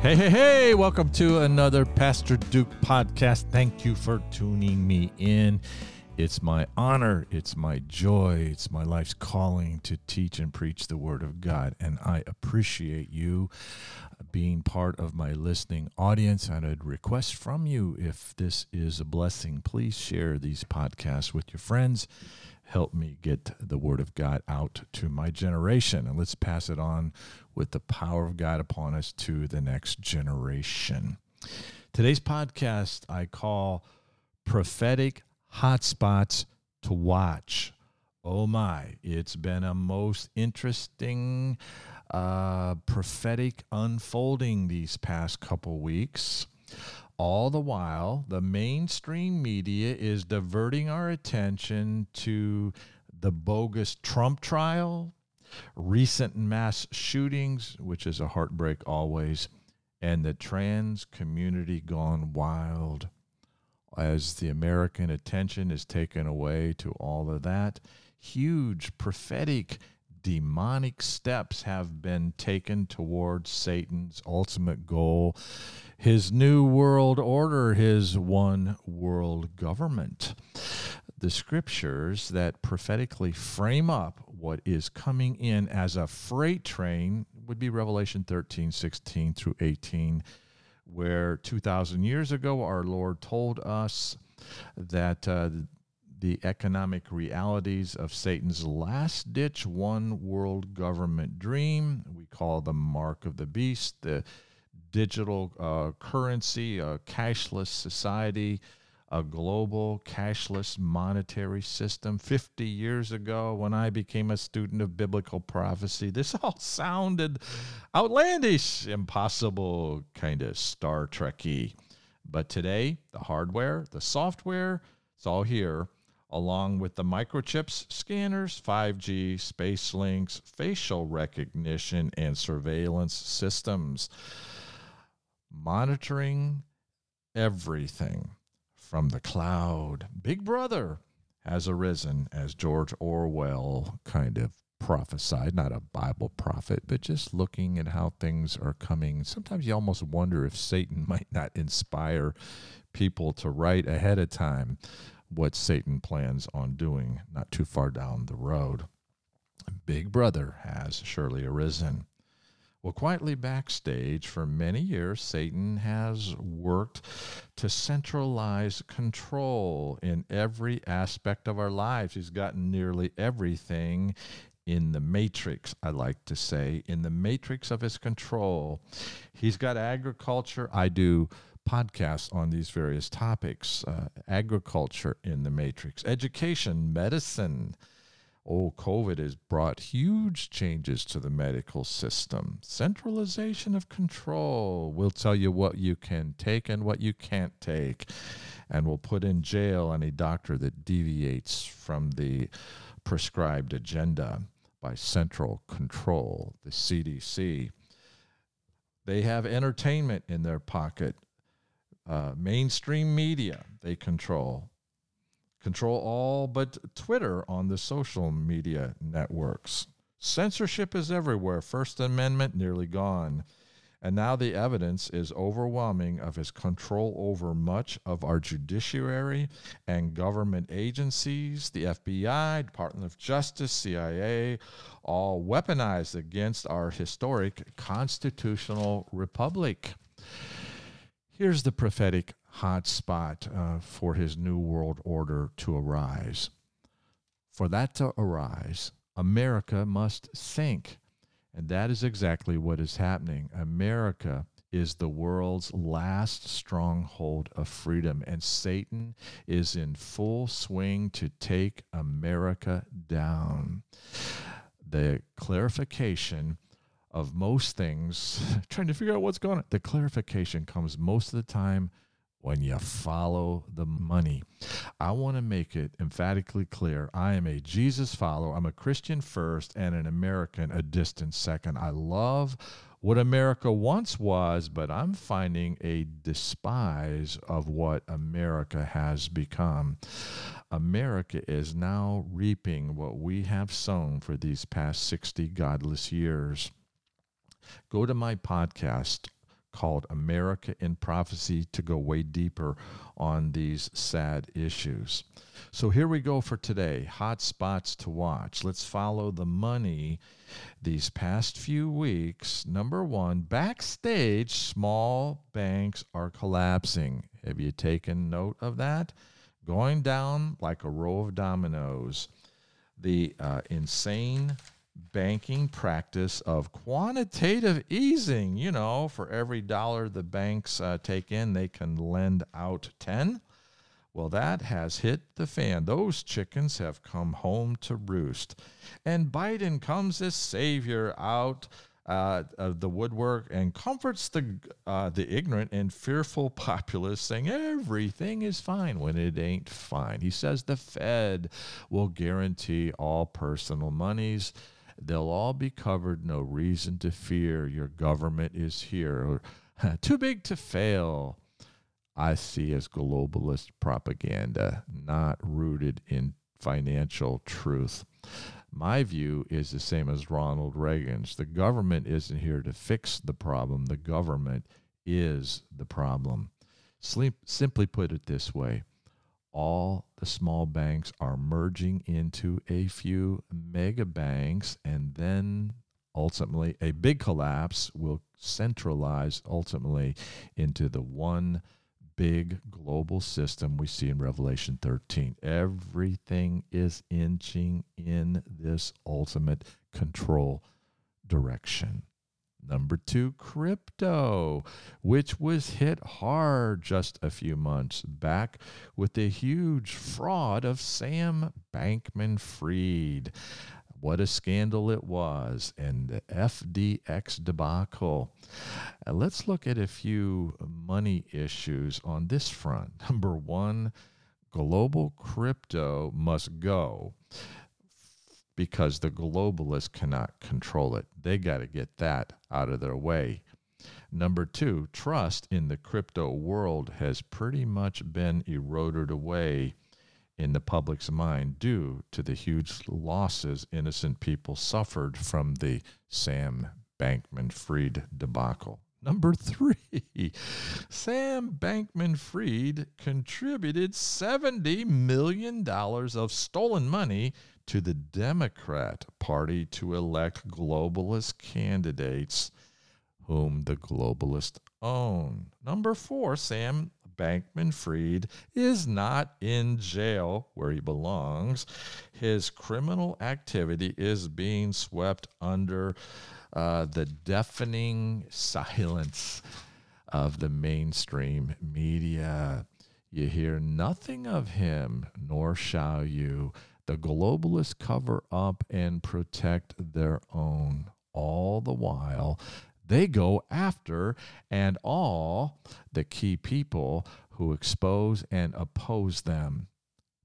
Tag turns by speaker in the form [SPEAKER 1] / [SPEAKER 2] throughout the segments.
[SPEAKER 1] Hey, hey, hey, welcome to another Pastor Duke podcast. Thank you for tuning me in. It's my honor, it's my joy, it's my life's calling to teach and preach the Word of God. And I appreciate you being part of my listening audience. And I'd request from you if this is a blessing, please share these podcasts with your friends. Help me get the Word of God out to my generation. And let's pass it on with the power of God upon us to the next generation. Today's podcast I call Prophetic Hotspots to Watch. Oh my, it's been a most interesting uh, prophetic unfolding these past couple weeks. All the while, the mainstream media is diverting our attention to the bogus Trump trial, recent mass shootings, which is a heartbreak always, and the trans community gone wild. As the American attention is taken away to all of that, huge prophetic demonic steps have been taken towards Satan's ultimate goal, his new world order, his one world government. The scriptures that prophetically frame up what is coming in as a freight train would be Revelation 13, 16 through 18, where 2,000 years ago our Lord told us that uh, the economic realities of Satan's last ditch one world government dream. We call the mark of the beast, the digital uh, currency, a cashless society, a global cashless monetary system. 50 years ago, when I became a student of biblical prophecy, this all sounded outlandish, impossible, kind of Star Trekky. But today, the hardware, the software, it's all here along with the microchips, scanners, 5G, space links, facial recognition, and surveillance systems. Monitoring everything from the cloud. Big Brother has arisen, as George Orwell kind of prophesied, not a Bible prophet, but just looking at how things are coming. Sometimes you almost wonder if Satan might not inspire people to write ahead of time what Satan plans on doing not too far down the road. Big Brother has surely arisen. Well, quietly backstage, for many years, Satan has worked to centralize control in every aspect of our lives. He's gotten nearly everything in the matrix, I like to say, in the matrix of his control. He's got agriculture. I do podcasts on these various topics uh, agriculture in the matrix, education, medicine. Oh, COVID has brought huge changes to the medical system. Centralization of control. We'll tell you what you can take and what you can't take. And we'll put in jail any doctor that deviates from the prescribed agenda by central control, the CDC. They have entertainment in their pocket uh, mainstream media they control. Control all but Twitter on the social media networks. Censorship is everywhere. First Amendment nearly gone. And now the evidence is overwhelming of his control over much of our judiciary and government agencies, the FBI, Department of Justice, CIA, all weaponized against our historic constitutional republic. Here's the prophetic hot spot uh, for his new world order to arise. For that to arise, America must sink. And that is exactly what is happening. America is the world's last stronghold of freedom, and Satan is in full swing to take America down. The clarification of most things, trying to figure out what's going on. The clarification comes most of the time when you follow the money. I want to make it emphatically clear I am a Jesus follower. I'm a Christian first and an American a distant second. I love what America once was, but I'm finding a despise of what America has become. America is now reaping what we have sown for these past 60 godless years go to my podcast called America in Prophecy to go way deeper on these sad issues. So here we go for today hot spots to watch. Let's follow the money these past few weeks. Number one, backstage, small banks are collapsing. Have you taken note of that? Going down like a row of dominoes. The uh, insane banking practice of quantitative easing. You know, for every dollar the banks uh, take in, they can lend out 10. Well, that has hit the fan. Those chickens have come home to roost. And Biden comes as savior out uh, of the woodwork and comforts the uh, the ignorant and fearful populace, saying everything is fine when it ain't fine. He says the Fed will guarantee all personal monies. They'll all be covered. No reason to fear. Your government is here. Or, Too big to fail. I see as globalist propaganda, not rooted in financial truth. My view is the same as Ronald Reagan's. The government isn't here to fix the problem, the government is the problem. Sleep, simply put it this way all the small banks are merging into a few mega banks, and then ultimately a big collapse will centralize ultimately into the one big global system we see in Revelation 13. Everything is inching in this ultimate control direction. Number two, crypto, which was hit hard just a few months back with the huge fraud of Sam Bankman Fried. What a scandal it was, and the FTX debacle. Uh, let's look at a few money issues on this front. Number one, global crypto must go because the globalists cannot control it. They got to get that out of their way. Number two, trust in the crypto world has pretty much been eroded away in the public's mind due to the huge losses innocent people suffered from the Sam Bankman Fried debacle. Number three, Sam Bankman Fried contributed $70 million of stolen money to the Democrat Party to elect globalist candidates whom the globalists own. Number four, Sam Bankman Fried is not in jail where he belongs. His criminal activity is being swept under uh, the deafening silence of the mainstream media. You hear nothing of him, nor shall you. The globalists cover up and protect their own. All the while, they go after and all the key people who expose and oppose them.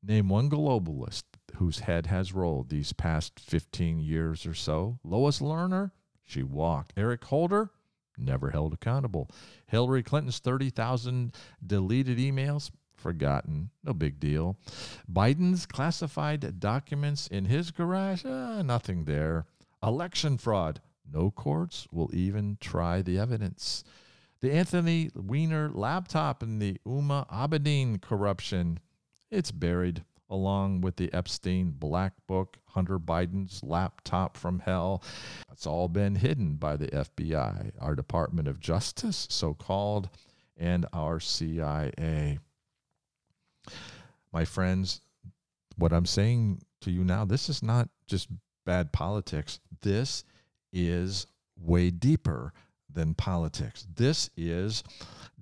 [SPEAKER 1] Name one globalist whose head has rolled these past 15 years or so. Lois Lerner, she walked. Eric Holder, never held accountable. Hillary Clinton's 30,000 deleted emails, forgotten. No big deal. Biden's classified documents in his garage, uh, nothing there. Election fraud. No courts will even try the evidence. The Anthony Weiner laptop and the Huma Abedin corruption, it's buried along with the Epstein Black Book, Hunter Biden's laptop from hell. It's all been hidden by the FBI, our Department of Justice, so called, and our CIA. My friends, what I'm saying to you now, this is not just bad politics. This is way deeper than politics. This is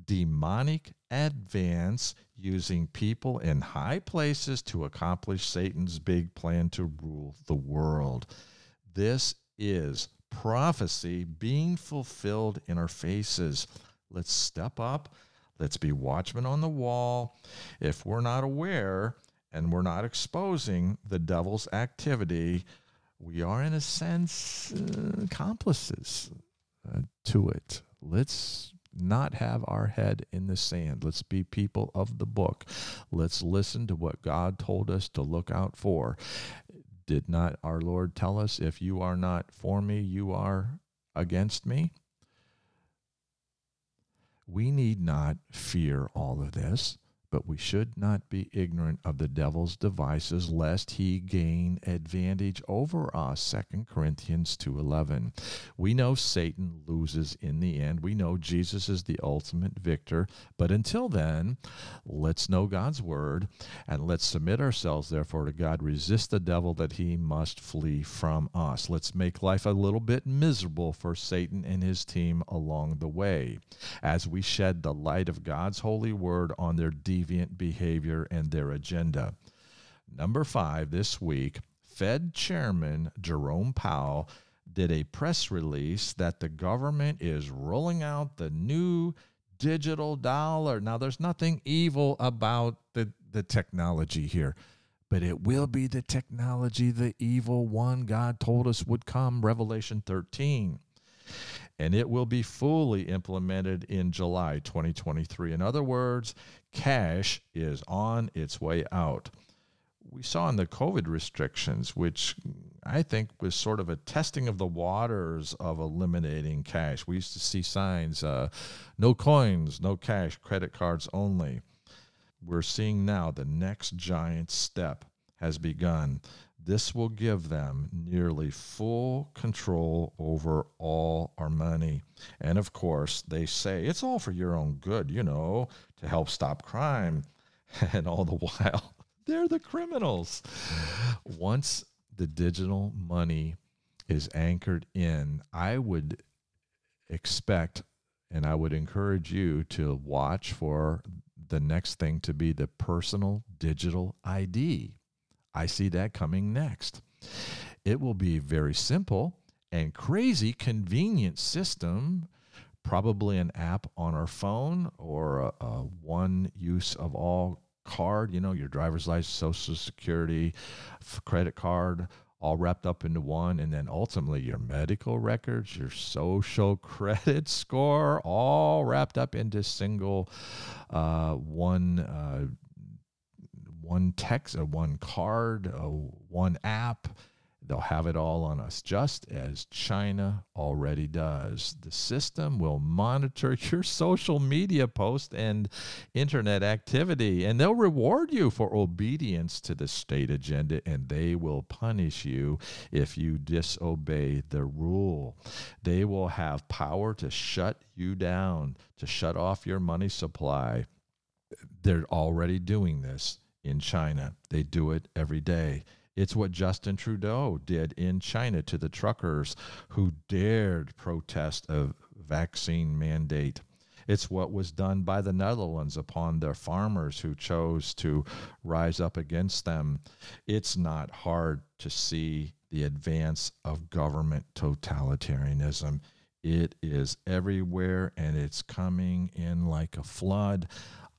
[SPEAKER 1] demonic advance using people in high places to accomplish Satan's big plan to rule the world. This is prophecy being fulfilled in our faces. Let's step up Let's be watchmen on the wall. If we're not aware and we're not exposing the devil's activity, we are, in a sense, uh, accomplices uh, to it. Let's not have our head in the sand. Let's be people of the book. Let's listen to what God told us to look out for. Did not our Lord tell us, if you are not for me, you are against me? We need not fear all of this but we should not be ignorant of the devil's devices lest he gain advantage over us. 2 corinthians 2.11 we know satan loses in the end. We know jesus is the ultimate victor. But until then let's know god's word and let's submit ourselves therefore to god. Resist the devil that he must flee from us. Let's make life a little bit miserable for satan and his team along the way. As we shed the light of god's holy word on their deep deviant behavior and their agenda. Number five, this week, Fed Chairman Jerome Powell did a press release that the government is rolling out the new digital dollar. Now, there's nothing evil about the, the technology here, but it will be the technology, the evil one God told us would come, Revelation 13 and it will be fully implemented in July 2023. In other words, cash is on its way out. We saw in the COVID restrictions, which I think was sort of a testing of the waters of eliminating cash. We used to see signs uh, no coins, no cash, credit cards only. We're seeing now the next giant step has begun this will give them nearly full control over all our money. And of course, they say it's all for your own good, you know, to help stop crime. And all the while, they're the criminals. Once the digital money is anchored in, I would expect and I would encourage you to watch for the next thing to be the personal digital ID. I see that coming next. It will be very simple and crazy convenient system probably an app on our phone or a, a, one use of all card you know your driver's license social security credit card all wrapped up into one and then ultimately your medical records your social credit score all wrapped up into single uh, one uh, one text, a one card, a one app. They'll have it all on us, just as China already does. The system will monitor your social media posts and internet activity, and they'll reward you for obedience to the state agenda, and they will punish you if you disobey the rule. They will have power to shut you down, to shut off your money supply. They're already doing this in China. They do it every day. It's what Justin Trudeau did in China to the truckers who dared protest a vaccine mandate. It's what was done by the Netherlands upon their farmers who chose to rise up against them. It's not hard to see the advance of government totalitarianism. It is everywhere and it's coming in like a flood.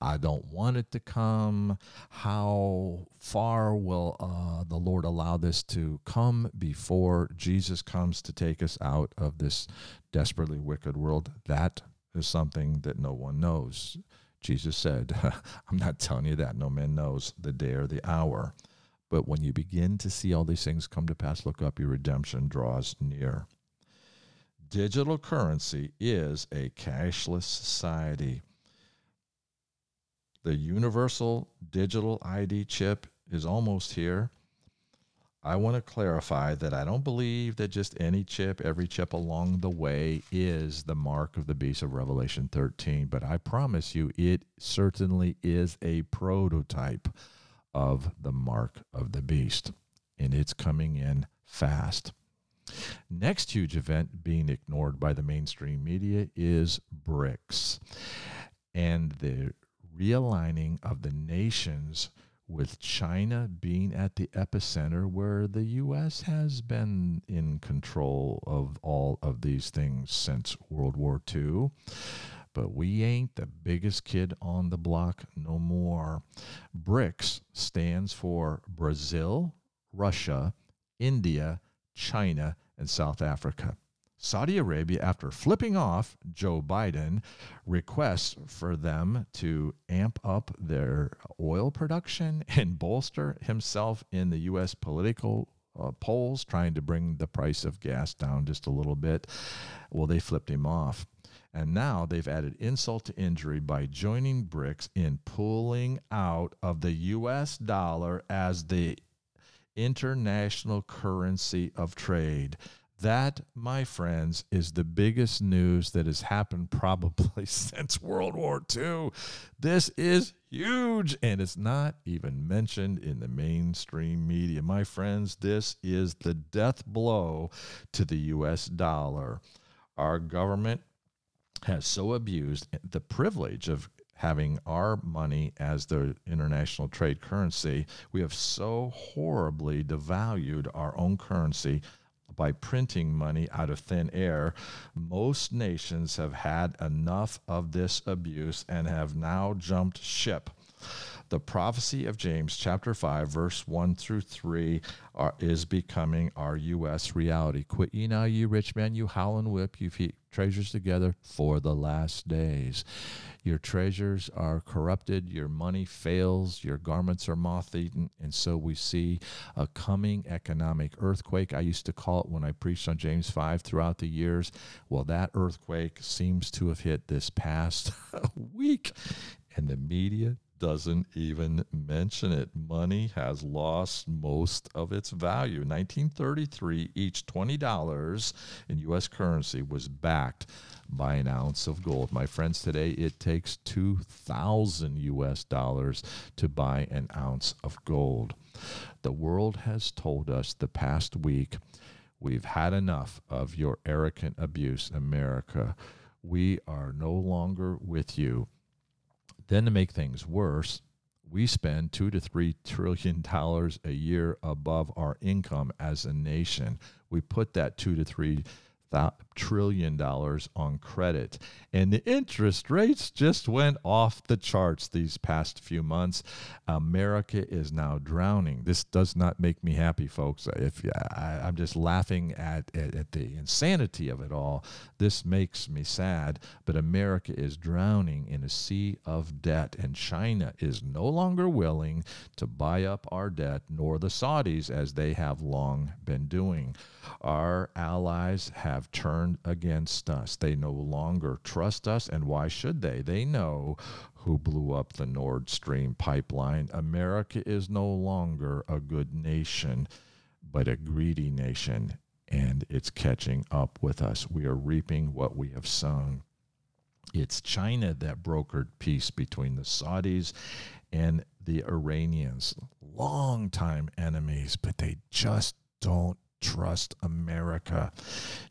[SPEAKER 1] I don't want it to come. How far will uh, the Lord allow this to come before Jesus comes to take us out of this desperately wicked world? That is something that no one knows. Jesus said, I'm not telling you that. No man knows the day or the hour. But when you begin to see all these things come to pass, look up, your redemption draws near. Digital currency is a cashless society. The universal digital ID chip is almost here. I want to clarify that I don't believe that just any chip, every chip along the way is the mark of the beast of Revelation 13, but I promise you it certainly is a prototype of the mark of the beast, and it's coming in fast. Next huge event being ignored by the mainstream media is BRICS. And the realigning of the nations with China being at the epicenter where the U.S. has been in control of all of these things since World War II. But we ain't the biggest kid on the block no more. BRICS stands for Brazil, Russia, India, China, and South Africa. Saudi Arabia, after flipping off Joe Biden, requests for them to amp up their oil production and bolster himself in the U.S. political uh, polls, trying to bring the price of gas down just a little bit. Well, they flipped him off. And now they've added insult to injury by joining BRICS in pulling out of the US dollar as the international currency of trade. That, my friends, is the biggest news that has happened probably since World War II. This is huge and it's not even mentioned in the mainstream media. My friends, this is the death blow to the US dollar. Our government has so abused the privilege of having our money as the international trade currency. We have so horribly devalued our own currency by printing money out of thin air. Most nations have had enough of this abuse and have now jumped ship. The prophecy of James, chapter 5, verse 1 through 3, are, is becoming our U.S. reality. Quit ye now, you rich men, you howl and whip, you heap treasures together for the last days. Your treasures are corrupted, your money fails, your garments are moth eaten. And so we see a coming economic earthquake. I used to call it when I preached on James 5 throughout the years. Well, that earthquake seems to have hit this past week. And the media doesn't even mention it. Money has lost most of its value. 1933, each $20 in U.S. currency was backed by an ounce of gold. My friends, today it takes 2,000 U.S. dollars to buy an ounce of gold. The world has told us the past week we've had enough of your arrogant abuse, America. We are no longer with you. Then to make things worse, we spend two to three trillion dollars a year above our income as a nation. We put that two to three trillion dollars on credit. And the interest rates just went off the charts these past few months. America is now drowning. This does not make me happy, folks. If I, am just laughing at, at, at the insanity of it all, this makes me sad. But America is drowning in a sea of debt, and China is no longer willing to buy up our debt, nor the Saudis, as they have long been doing. Our allies have turned against us. They no longer trust us, and why should they? They know who blew up the Nord Stream pipeline. America is no longer a good nation, but a greedy nation, and it's catching up with us. We are reaping what we have sown. It's China that brokered peace between the Saudis and the Iranians, longtime enemies, but they just don't trust America.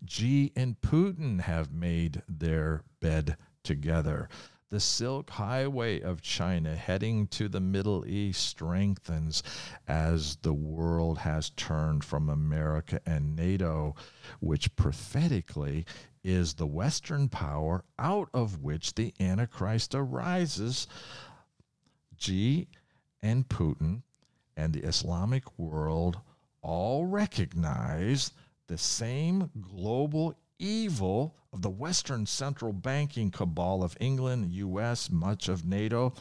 [SPEAKER 1] Xi and Putin have made their bed together. The Silk Highway of China heading to the Middle East strengthens as the world has turned from America and NATO, which prophetically is the Western power out of which the Antichrist arises. Xi and Putin and the Islamic world all recognize the same global evil of the Western central banking cabal of England, US, much of NATO.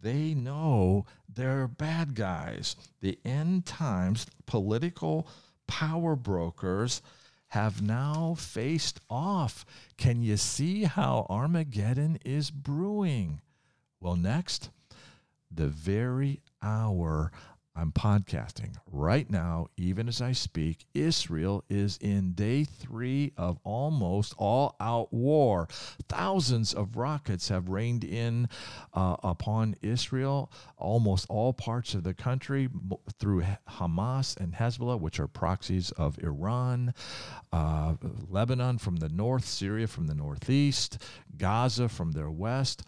[SPEAKER 1] They know they're bad guys. The end times political power brokers have now faced off. Can you see how Armageddon is brewing? Well, next, the very hour I'm podcasting right now, even as I speak. Israel is in day three of almost all out war. Thousands of rockets have rained in uh, upon Israel, almost all parts of the country through Hamas and Hezbollah, which are proxies of Iran, uh, Lebanon from the north, Syria from the northeast, Gaza from their west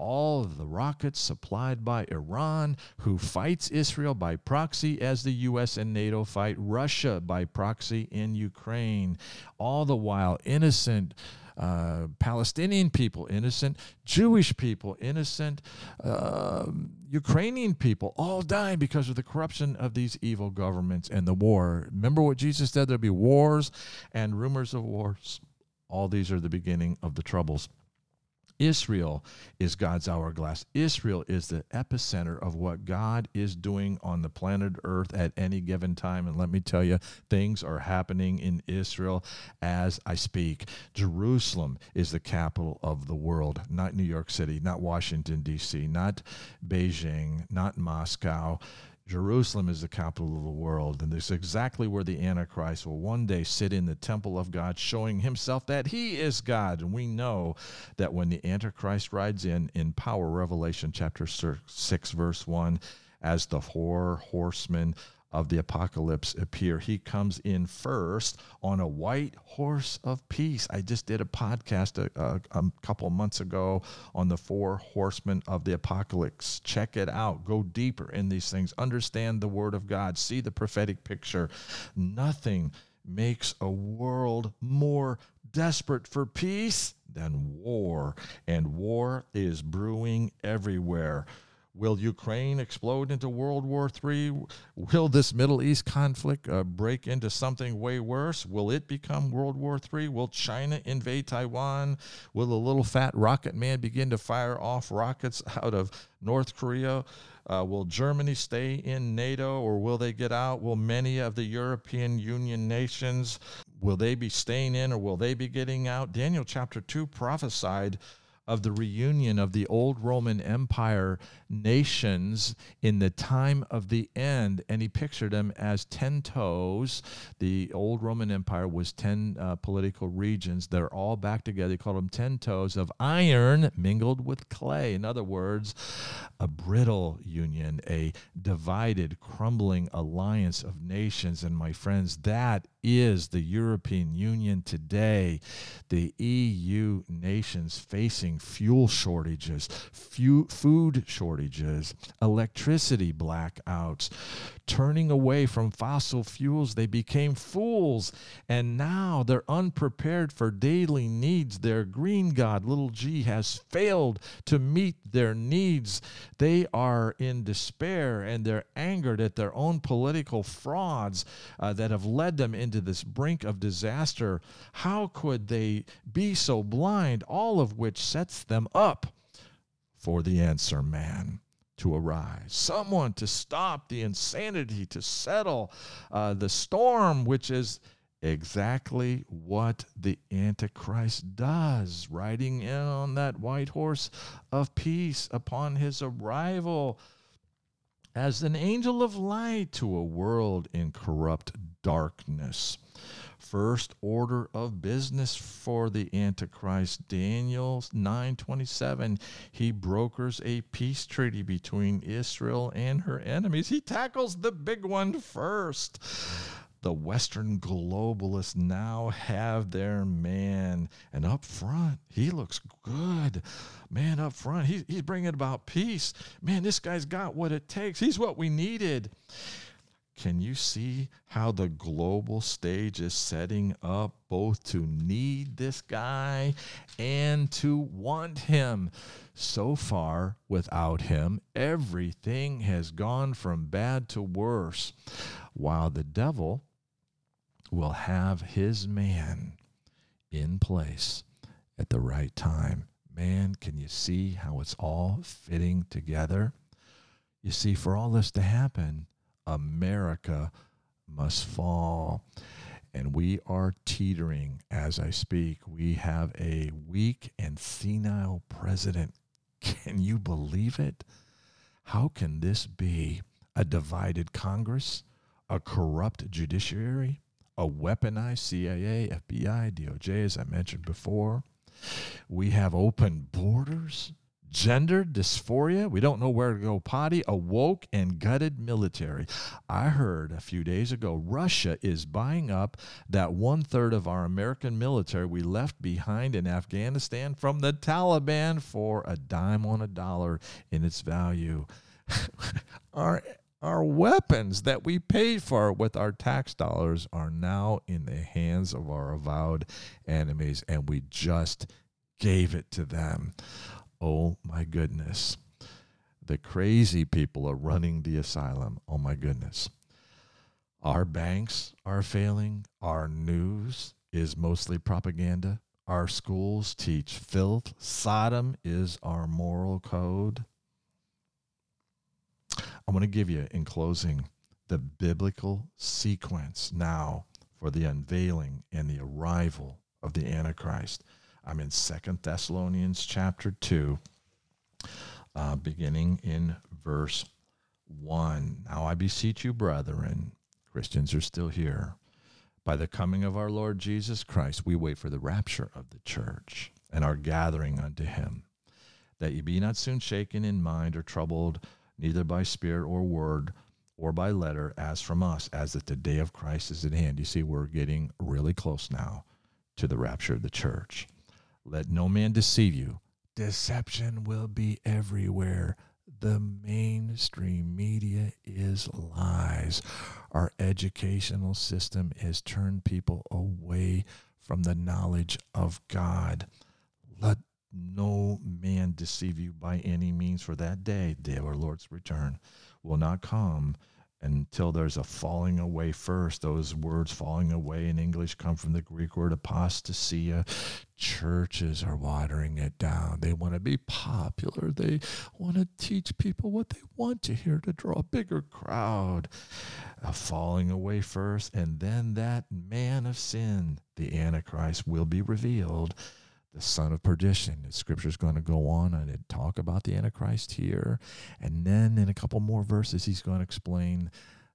[SPEAKER 1] all of the rockets supplied by Iran, who fights Israel by proxy as the U.S. and NATO fight Russia by proxy in Ukraine. All the while, innocent. Uh, Palestinian people, innocent Jewish people, innocent uh, Ukrainian people, all dying because of the corruption of these evil governments and the war. Remember what Jesus said? There'll be wars and rumors of wars. All these are the beginning of the troubles Israel is God's hourglass. Israel is the epicenter of what God is doing on the planet Earth at any given time. And let me tell you, things are happening in Israel as I speak. Jerusalem is the capital of the world, not New York City, not Washington, D.C., not Beijing, not Moscow. Jerusalem is the capital of the world, and this is exactly where the Antichrist will one day sit in the temple of God, showing himself that he is God. And we know that when the Antichrist rides in, in power, Revelation chapter 6, verse 1, as the four horsemen of the apocalypse appear. He comes in first on a white horse of peace. I just did a podcast a, a, a, couple months ago on the four horsemen of the apocalypse. Check it out. Go deeper in these things. Understand the word of God. See the prophetic picture. Nothing makes a world more desperate for peace than war, and war is brewing everywhere. Will Ukraine explode into World War III? Will this Middle East conflict uh, break into something way worse? Will it become World War III? Will China invade Taiwan? Will the little fat rocket man begin to fire off rockets out of North Korea? Uh, will Germany stay in NATO or will they get out? Will many of the European Union nations will they be staying in or will they be getting out? Daniel chapter 2 prophesied of the reunion of the old Roman Empire nations in the time of the end. And he pictured them as 10 toes. The old Roman Empire was 10 uh, political regions. They're all back together. He called them 10 toes of iron mingled with clay. In other words, a brittle union, a divided, crumbling alliance of nations. And my friends, that is the European Union today. The EU nations facing fuel shortages, food shortages, electricity blackouts, turning away from fossil fuels. They became fools, and now they're unprepared for daily needs. Their green god, little g, has failed to meet their needs. They are in despair and they're angered at their own political frauds uh, that have led them into this brink of disaster. How could they be so blind? All of which sets them up for the answer man to arise, someone to stop the insanity, to settle uh, the storm, which is exactly what the Antichrist does, riding in on that white horse of peace upon his arrival as an angel of light to a world in corrupt darkness first order of business for the antichrist daniel 927 he brokers a peace treaty between israel and her enemies he tackles the big one first the Western globalists now have their man. And up front, he looks good. Man, up front, he, he's bringing about peace. Man, this guy's got what it takes. He's what we needed. Can you see how the global stage is setting up both to need this guy and to want him? So far, without him, everything has gone from bad to worse, while the devil will have his man in place at the right time. Man, can you see how it's all fitting together? You see, for all this to happen, America must fall. And we are teetering as I speak. We have a weak and senile president. Can you believe it? How can this be? A divided Congress, a corrupt judiciary, a weaponized CIA, FBI, DOJ, as I mentioned before. We have open borders gender dysphoria. We don't know where to go potty. A woke and gutted military. I heard a few days ago Russia is buying up that one third of our American military we left behind in Afghanistan from the Taliban for a dime on a dollar in its value. our our weapons that we paid for with our tax dollars are now in the hands of our avowed enemies, and we just gave it to them. Oh my goodness. The crazy people are running the asylum. Oh my goodness. Our banks are failing. Our news is mostly propaganda. Our schools teach filth. Sodom is our moral code. I'm going to give you, in closing, the biblical sequence now for the unveiling and the arrival of the Antichrist. I'm in Second Thessalonians chapter 2, uh, beginning in verse 1. Now I beseech you, brethren, Christians are still here. By the coming of our Lord Jesus Christ, we wait for the rapture of the church and our gathering unto him, that ye be not soon shaken in mind or troubled, neither by spirit or word or by letter, as from us, as that the day of Christ is at hand. You see, we're getting really close now to the rapture of the church. Let no man deceive you. Deception will be everywhere. The mainstream media is lies. Our educational system has turned people away from the knowledge of God. Let no man deceive you by any means, for that day, our Lord's return, will not come until there's a falling away first. Those words falling away in English come from the Greek word apostasia. Churches are watering it down. They want to be popular. They want to teach people what they want to hear to draw a bigger crowd. A falling away first, and then that man of sin, the Antichrist, will be revealed the son of perdition. The scripture is going to go on and talk about the Antichrist here. And then in a couple more verses, he's going to explain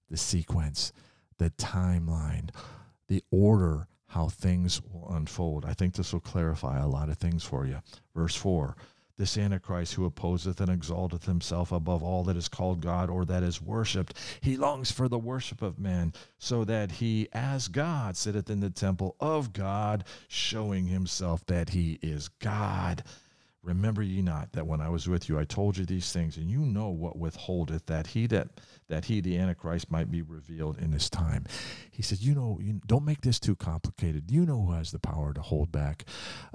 [SPEAKER 1] the sequence, the timeline, the order, how things will unfold. I think this will clarify a lot of things for you. Verse 4 this Antichrist who opposeth and exalteth himself above all that is called God or that is worshipped, he longs for the worship of men, so that he, as God, sitteth in the temple of God, showing himself that he is God. Remember ye not that when I was with you, I told you these things, and you know what withholdeth that he that that he, the Antichrist, might be revealed in this time. He said, you know, you, don't make this too complicated. You know who has the power to hold back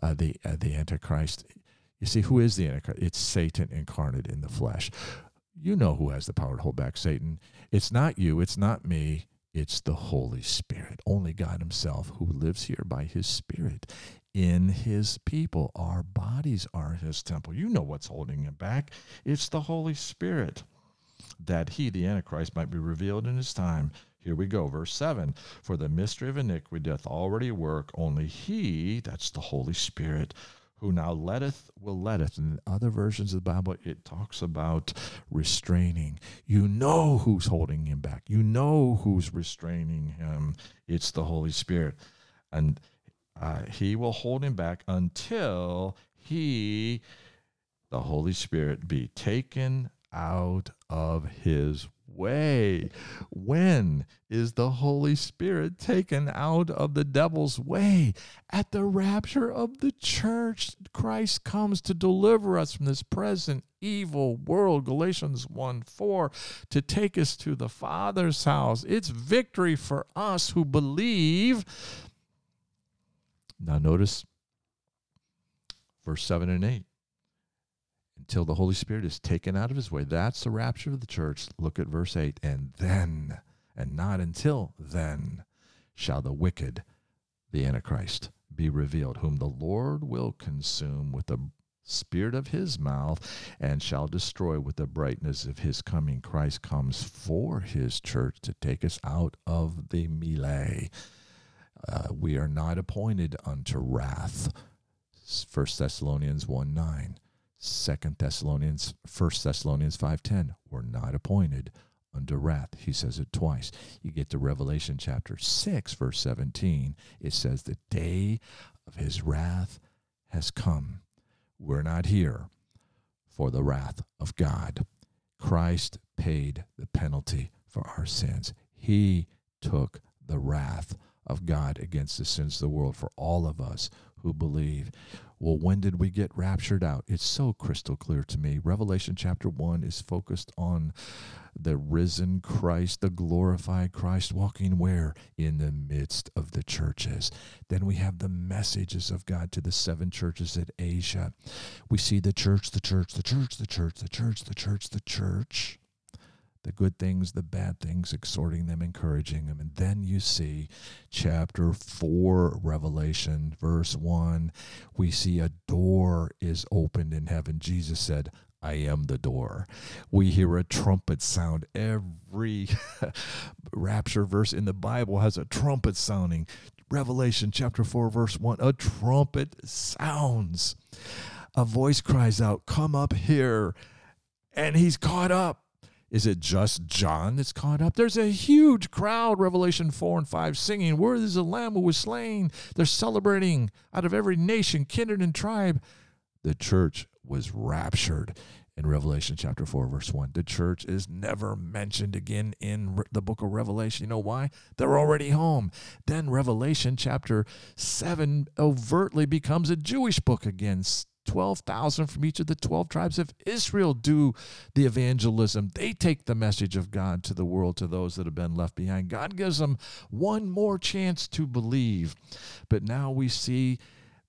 [SPEAKER 1] uh, the uh, the Antichrist. You see, who is the Antichrist? It's Satan incarnate in the flesh. You know who has the power to hold back Satan. It's not you, it's not me, it's the Holy Spirit. Only God Himself who lives here by His Spirit in His people. Our bodies are His temple. You know what's holding Him back. It's the Holy Spirit. That He, the Antichrist, might be revealed in His time. Here we go, verse 7 For the mystery of iniquity doth already work, only He, that's the Holy Spirit, who now letteth will letteth. In other versions of the Bible, it talks about restraining. You know who's holding him back. You know who's restraining him. It's the Holy Spirit. And uh, he will hold him back until he, the Holy Spirit, be taken out of his way? When is the Holy Spirit taken out of the devil's way? At the rapture of the church, Christ comes to deliver us from this present evil world. Galatians 1 4, to take us to the Father's house. It's victory for us who believe. Now, notice verse 7 and 8 until the Holy Spirit is taken out of his way. That's the rapture of the church. Look at verse 8. And then, and not until then, shall the wicked, the Antichrist, be revealed, whom the Lord will consume with the spirit of his mouth and shall destroy with the brightness of his coming. Christ comes for his church to take us out of the melee. Uh, we are not appointed unto wrath. 1 Thessalonians 1 9. Second Thessalonians, First Thessalonians 5.10, we're not appointed unto wrath. He says it twice. You get to Revelation chapter 6, verse 17. It says, the day of his wrath has come. We're not here for the wrath of God. Christ paid the penalty for our sins. He took the wrath of God against the sins of the world for all of us who believe. Well, when did we get raptured out? It's so crystal clear to me. Revelation chapter 1 is focused on the risen Christ, the glorified Christ, walking where? In the midst of the churches. Then we have the messages of God to the seven churches at Asia. We see the church, the church, the church, the church, the church, the church, the church. The good things, the bad things, exhorting them, encouraging them. And then you see chapter 4, Revelation, verse 1. We see a door is opened in heaven. Jesus said, I am the door. We hear a trumpet sound. Every rapture verse in the Bible has a trumpet sounding. Revelation chapter 4, verse 1 a trumpet sounds. A voice cries out, Come up here. And he's caught up. Is it just John that's caught up? There's a huge crowd, Revelation 4 and 5, singing, Where is the Lamb who was slain? They're celebrating out of every nation, kindred, and tribe. The church was raptured in Revelation chapter 4, verse 1. The church is never mentioned again in the book of Revelation. You know why? They're already home. Then Revelation chapter 7 overtly becomes a Jewish book again. 12,000 from each of the 12 tribes of Israel do the evangelism. They take the message of God to the world, to those that have been left behind. God gives them one more chance to believe. But now we see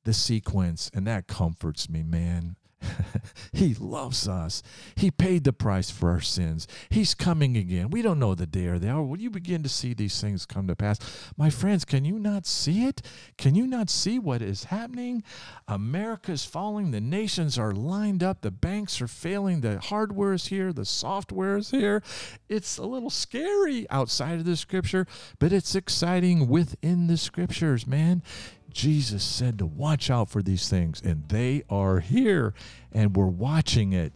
[SPEAKER 1] the sequence, and that comforts me, man. he loves us. He paid the price for our sins. He's coming again. We don't know the day or the hour. When you begin to see these things come to pass, my friends, can you not see it? Can you not see what is happening? America is falling. The nations are lined up. The banks are failing. The hardware is here. The software is here. It's a little scary outside of the scripture, but it's exciting within the scriptures, man. Jesus said to watch out for these things, and they are here, and we're watching it,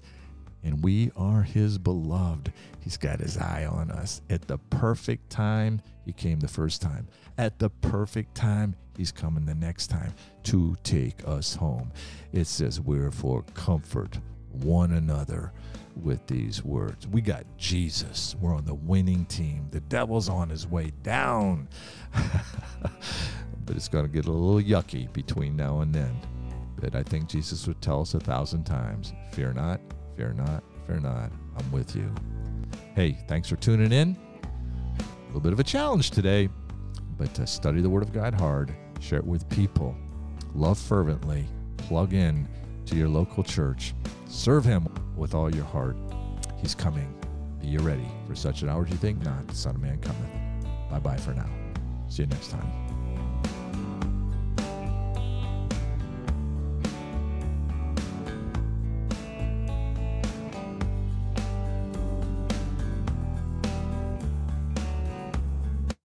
[SPEAKER 1] and we are His beloved. He's got His eye on us. At the perfect time, He came the first time. At the perfect time, He's coming the next time to take us home. It says, Wherefore, comfort one another with these words. We got Jesus. We're on the winning team. The devil's on his way down. but it's going to get a little yucky between now and then. But I think Jesus would tell us a thousand times fear not, fear not, fear not. I'm with you. Hey, thanks for tuning in. A little bit of a challenge today, but to study the Word of God hard, share it with people, love fervently, plug in to your local church, serve Him with all your heart. He's coming. Be you ready for such an hour as you think not. The Son of Man cometh. Bye bye for now. See you next time.